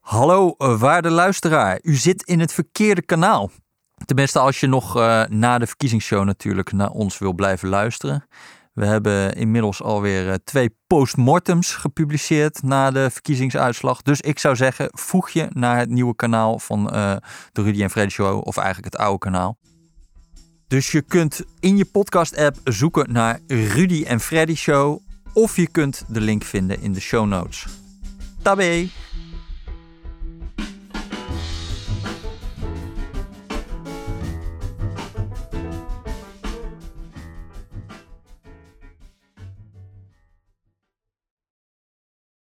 Hallo eh, waarde luisteraar, u zit in het verkeerde kanaal. Tenminste, als je nog uh, na de verkiezingsshow natuurlijk naar ons wil blijven luisteren. We hebben inmiddels alweer eh, twee postmortems gepubliceerd na de verkiezingsuitslag. Dus ik zou zeggen, voeg je naar het nieuwe kanaal van uh, de Rudy en Freddy Show, of eigenlijk het oude kanaal. Dus je kunt in je podcast-app zoeken naar Rudy en Freddy Show, of je kunt de link vinden in de show notes. Tabé!